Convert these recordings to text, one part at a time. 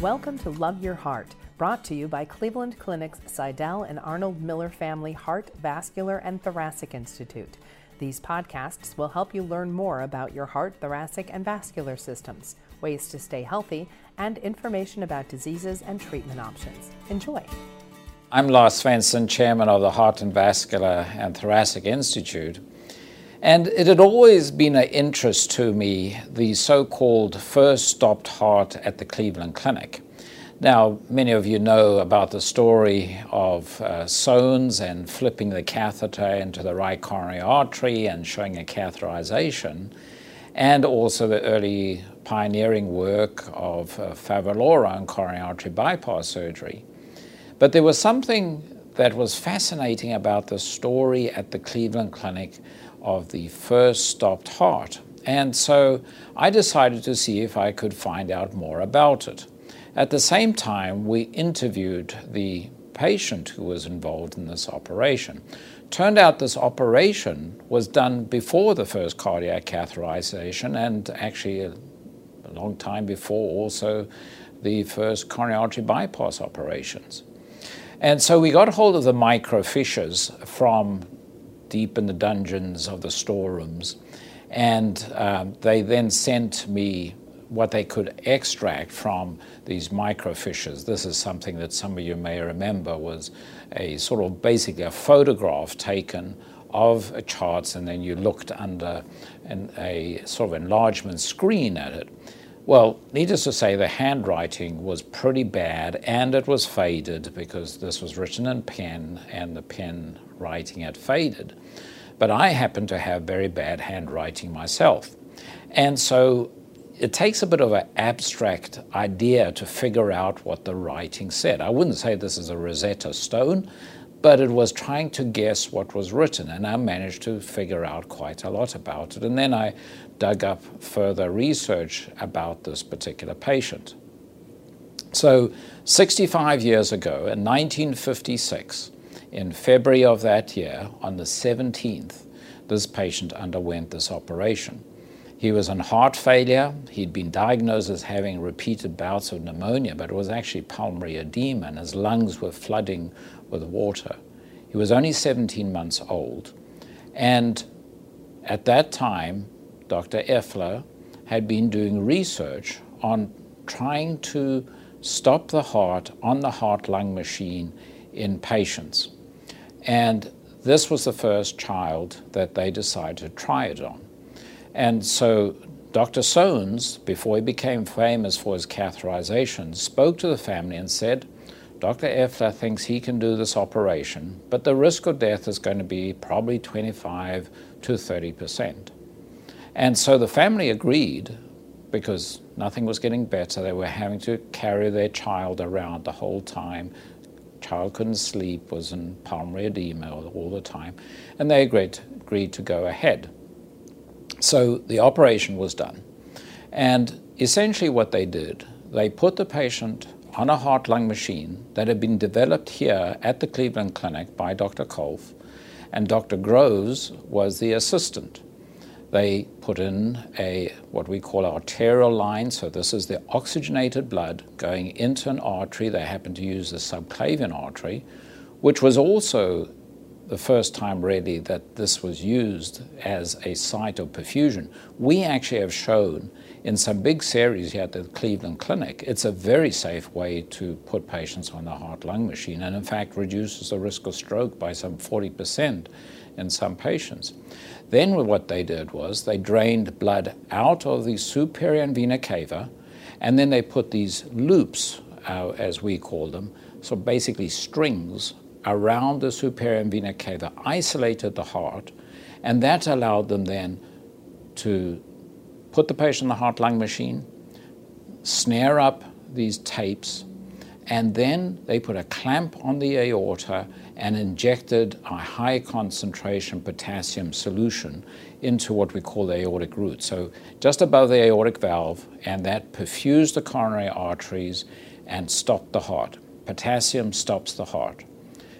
Welcome to Love Your Heart, brought to you by Cleveland Clinic's Sydell and Arnold Miller Family Heart, Vascular, and Thoracic Institute. These podcasts will help you learn more about your heart, thoracic, and vascular systems, ways to stay healthy, and information about diseases and treatment options. Enjoy. I'm Lars Svensson, chairman of the Heart and Vascular and Thoracic Institute. And it had always been an interest to me, the so called first stopped heart at the Cleveland Clinic. Now, many of you know about the story of uh, Sones and flipping the catheter into the right coronary artery and showing a catheterization, and also the early pioneering work of uh, Favaloro on coronary artery bypass surgery. But there was something that was fascinating about the story at the Cleveland Clinic of the first stopped heart. And so I decided to see if I could find out more about it. At the same time, we interviewed the patient who was involved in this operation. Turned out this operation was done before the first cardiac catheterization and actually a, long time before also the first coronary artery bypass operations. And so we got hold of the microfiches from deep in the dungeons of the storerooms. And um, they then sent me what they could extract from these microfiches. This is something that some of you may remember was a sort of basically a photograph taken of a charts, and then you looked under an, a sort of enlargement screen at it. Well, needless to say, the handwriting was pretty bad and it was faded because this was written in pen and the pen writing had faded. But I happen to have very bad handwriting myself. And so it takes a bit of an abstract idea to figure out what the writing said. I wouldn't say this is a Rosetta Stone, but it was trying to guess what was written, and I managed to figure out quite a lot about it. And then I dug up further research about this particular patient. So, 65 years ago, in 1956, in February of that year, on the 17th, this patient underwent this operation. He was on heart failure. He'd been diagnosed as having repeated bouts of pneumonia, but it was actually pulmonary edema, and his lungs were flooding with water. He was only 17 months old. And at that time, Dr. Effler had been doing research on trying to stop the heart on the heart lung machine in patients. And this was the first child that they decided to try it on. And so Dr. Sones, before he became famous for his catheterization, spoke to the family and said, Dr. Effler thinks he can do this operation, but the risk of death is going to be probably 25 to 30 percent. And so the family agreed because nothing was getting better. They were having to carry their child around the whole time child couldn't sleep, was in pulmonary edema all the time, and they agreed, agreed to go ahead. So the operation was done. And essentially, what they did, they put the patient on a heart lung machine that had been developed here at the Cleveland Clinic by Dr. Kolff, and Dr. Groves was the assistant they put in a what we call arterial line. So this is the oxygenated blood going into an artery. They happened to use the subclavian artery, which was also the first time really that this was used as a site of perfusion. We actually have shown in some big series here at the Cleveland Clinic, it's a very safe way to put patients on the heart lung machine and in fact reduces the risk of stroke by some 40% in some patients. Then what they did was they drained blood out of the superior vena cava, and then they put these loops, uh, as we call them, so basically strings around the superior vena cava, isolated the heart, and that allowed them then to put the patient in the heart lung machine, snare up these tapes, and then they put a clamp on the aorta and injected a high concentration potassium solution into what we call the aortic root. So just above the aortic valve, and that perfused the coronary arteries and stopped the heart. Potassium stops the heart.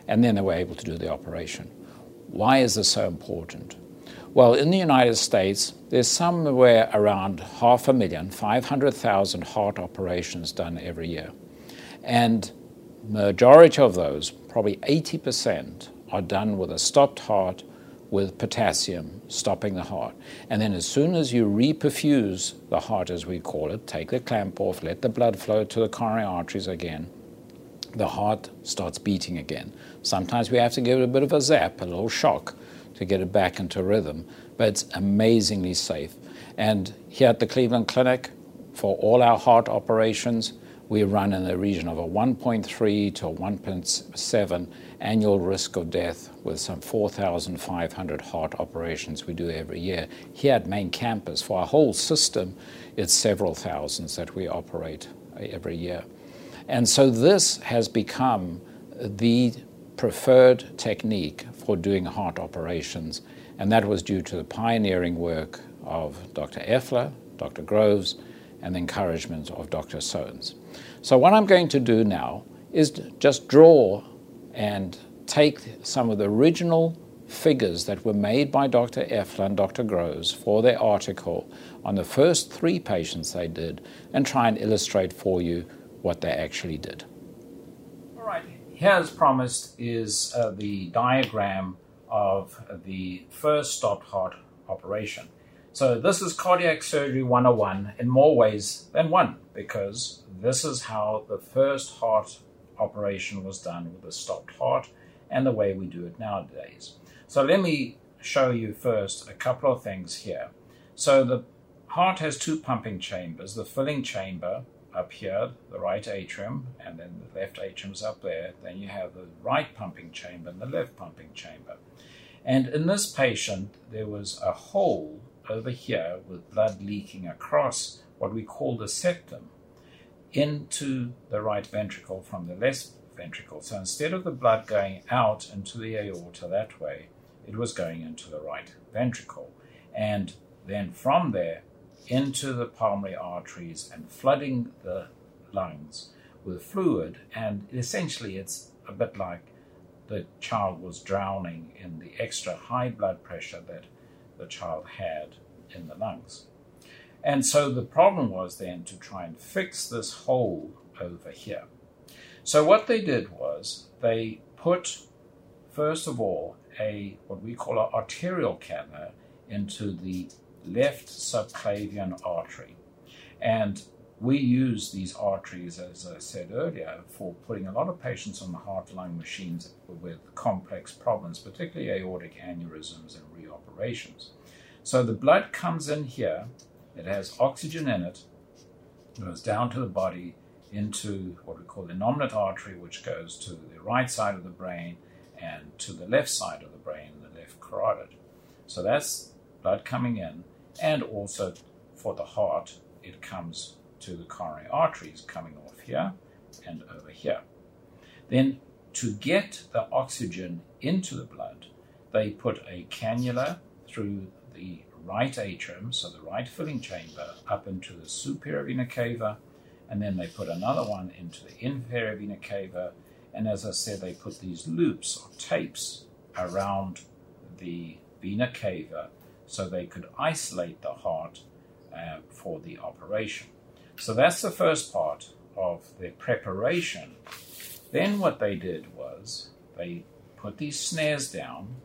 And then they were able to do the operation. Why is this so important? Well, in the United States, there's somewhere around half a million, 500,000 heart operations done every year. And majority of those, probably 80%, are done with a stopped heart with potassium stopping the heart. And then as soon as you reperfuse the heart, as we call it, take the clamp off, let the blood flow to the coronary arteries again, the heart starts beating again. Sometimes we have to give it a bit of a zap, a little shock to get it back into rhythm, but it's amazingly safe. And here at the Cleveland Clinic, for all our heart operations, we run in the region of a 1.3 to a 1.7 annual risk of death with some 4,500 heart operations we do every year. Here at main campus, for our whole system, it's several thousands that we operate every year. And so this has become the preferred technique for doing heart operations, and that was due to the pioneering work of Dr. Effler, Dr. Groves, and the encouragement of Dr. Sones. So, what I'm going to do now is just draw and take some of the original figures that were made by Dr. Effler and Dr. Groves for their article on the first three patients they did and try and illustrate for you what they actually did. All right, here as promised is uh, the diagram of the first stopped heart operation. So this is cardiac surgery 101 in more ways than one because this is how the first heart operation was done with a stopped heart and the way we do it nowadays. So let me show you first a couple of things here. So the heart has two pumping chambers, the filling chamber up here, the right atrium, and then the left atrium is up there. Then you have the right pumping chamber and the left pumping chamber. And in this patient, there was a hole over here with blood leaking across what we call the septum into the right ventricle from the left ventricle. So instead of the blood going out into the aorta that way, it was going into the right ventricle. And then from there into the pulmonary arteries and flooding the lungs with fluid. And essentially, it's a bit like the child was drowning in the extra high blood pressure that the child had in the lungs. And so the problem was then to try and fix this hole over here. So what they did was they put, first of all, a what we call an arterial cannula into the left subclavian artery. And we use these arteries, as I said earlier, for putting a lot of patients on the heart lung machines with complex problems, particularly aortic aneurysms and reoperations. So the blood comes in here, it has oxygen in it, goes down to the body into what we call the innominate artery, which goes to the right side of the brain and to the left side of the brain, the left carotid. So that's blood coming in, and also for the heart, it comes to the coronary arteries coming off here and over here. Then, to get the oxygen into the blood, they put a cannula through the right atrium, so the right filling chamber, up into the superior vena cava, and then they put another one into the inferior vena cava. And as I said, they put these loops or tapes around the vena cava so they could isolate the heart uh, for the operation. So that's the first part of the preparation. Then what they did was they put these snares down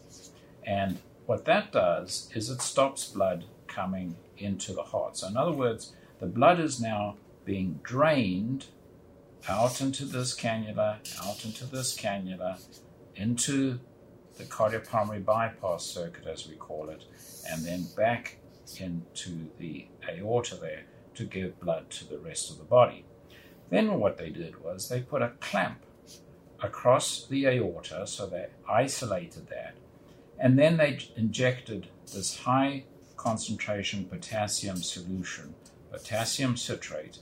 and what that does is it stops blood coming into the heart. So, in other words, the blood is now being drained out into this cannula, out into this cannula, into the cardiopulmonary bypass circuit, as we call it, and then back into the aorta there to give blood to the rest of the body. Then what they did was they put a clamp across the aorta, so they isolated that, and then they injected this high concentration potassium solution, potassium citrate,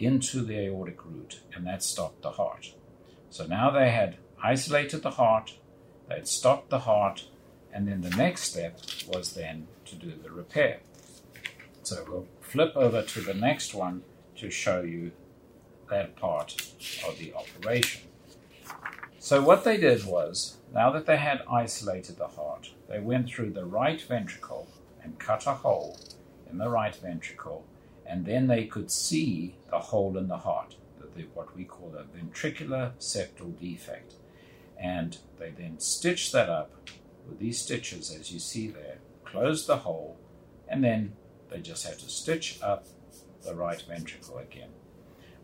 into the aortic root, and that stopped the heart. So now they had isolated the heart, they'd stopped the heart, and then the next step was then to do the repair. So we'll flip over to the next one to show you that part of the operation. So, what they did was, now that they had isolated the heart, they went through the right ventricle and cut a hole in the right ventricle, and then they could see the hole in the heart, what we call a ventricular septal defect. And they then stitch that up with these stitches, as you see there, close the hole, and then they just have to stitch up the right ventricle again.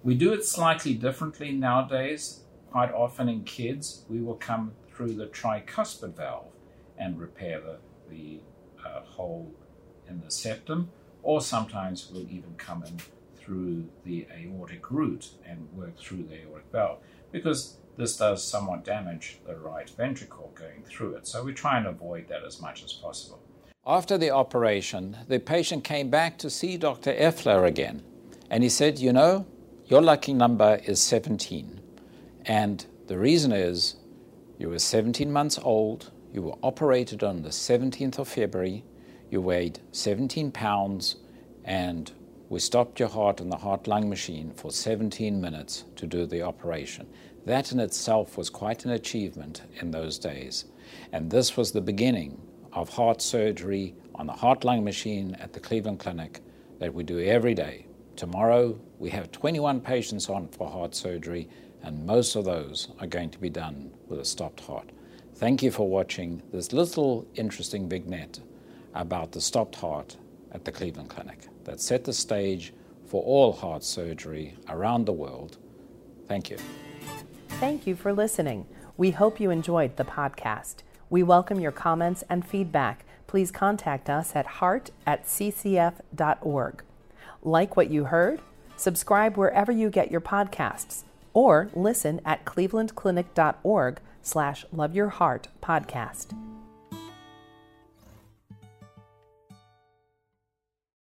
We do it slightly differently nowadays. Quite often in kids, we will come through the tricuspid valve and repair the, the uh, hole in the septum, or sometimes we'll even come in through the aortic root and work through the aortic valve because this does somewhat damage the right ventricle going through it. So we try and avoid that as much as possible. After the operation, the patient came back to see Dr. Effler again, and he said, You know, your lucky number is 17. And the reason is you were 17 months old, you were operated on the 17th of February, you weighed 17 pounds, and we stopped your heart in the heart lung machine for 17 minutes to do the operation. That in itself was quite an achievement in those days. And this was the beginning of heart surgery on the heart lung machine at the Cleveland Clinic that we do every day. Tomorrow, we have 21 patients on for heart surgery and most of those are going to be done with a stopped heart. Thank you for watching this little interesting vignette about the stopped heart at the Cleveland Clinic that set the stage for all heart surgery around the world. Thank you. Thank you for listening. We hope you enjoyed the podcast. We welcome your comments and feedback. Please contact us at heart at ccf.org. Like what you heard? Subscribe wherever you get your podcasts or listen at clevelandclinic.org slash loveyourheart podcast.